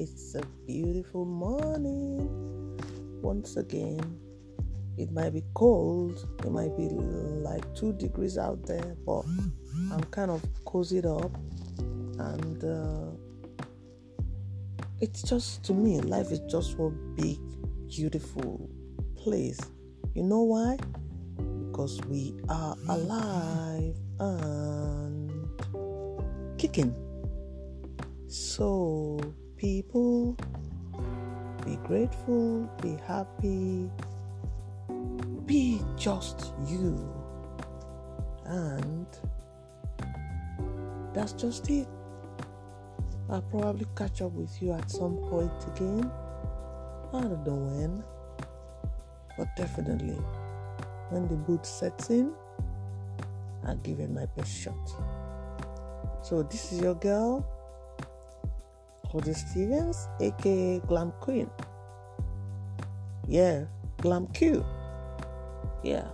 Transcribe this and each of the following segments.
It's a beautiful morning. Once again, it might be cold, it might be like two degrees out there, but I'm kind of cozied up and uh, it's just to me, life is just one big, beautiful place. You know why? Because we are alive and kicking. So, people, be grateful, be happy, be just you. And that's just it. I'll probably catch up with you at some point again. I don't know when, but definitely when the boot sets in, I'll give it my best shot. So, this is your girl, Claudia Stevens, aka Glam Queen. Yeah, Glam Q. Yeah.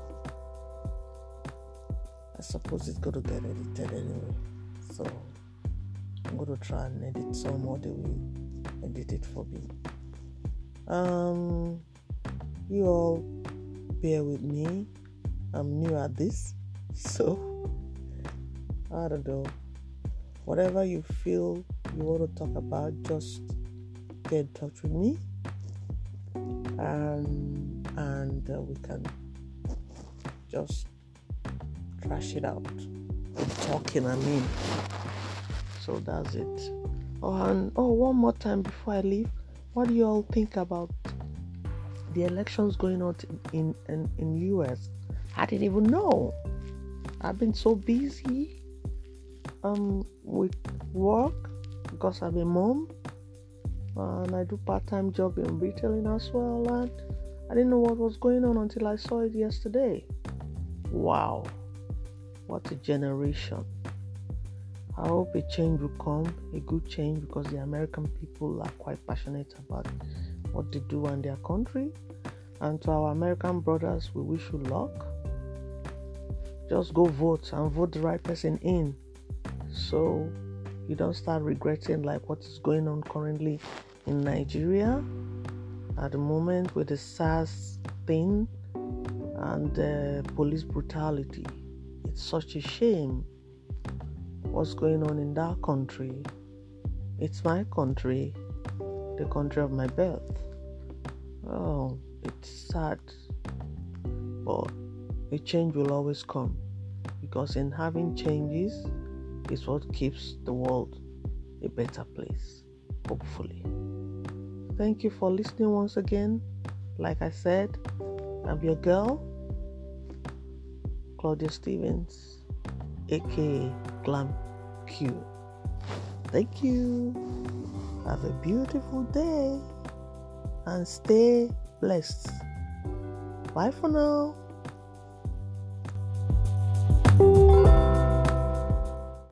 I suppose it's gonna get edited anyway. So I'm gonna try and edit some more they will edit it for me. Um you all bear with me. I'm new at this. So I don't know. Whatever you feel you want to talk about, just get in touch with me. Um, and uh, we can just trash it out. Talking, I mean. So that's it. Oh, and oh, one more time before I leave, what do you all think about the elections going on in in in US? I didn't even know. I've been so busy um with work because I'm a mom and I do part-time job in retailing as well and I didn't know what was going on until I saw it yesterday. Wow. What a generation. I hope a change will come, a good change, because the American people are quite passionate about what they do and their country. And to our American brothers, we wish you luck. Just go vote and vote the right person in so you don't start regretting like what is going on currently in Nigeria at the moment with the SARS thing and uh, police brutality. It's such a shame what's going on in that country. It's my country, the country of my birth. Oh, it's sad, but a change will always come because in having changes is what keeps the world a better place, hopefully. Thank you for listening once again. Like I said, I'm your girl, Claudia Stevens, aka Glam Q. Thank you. Have a beautiful day and stay blessed. Bye for now.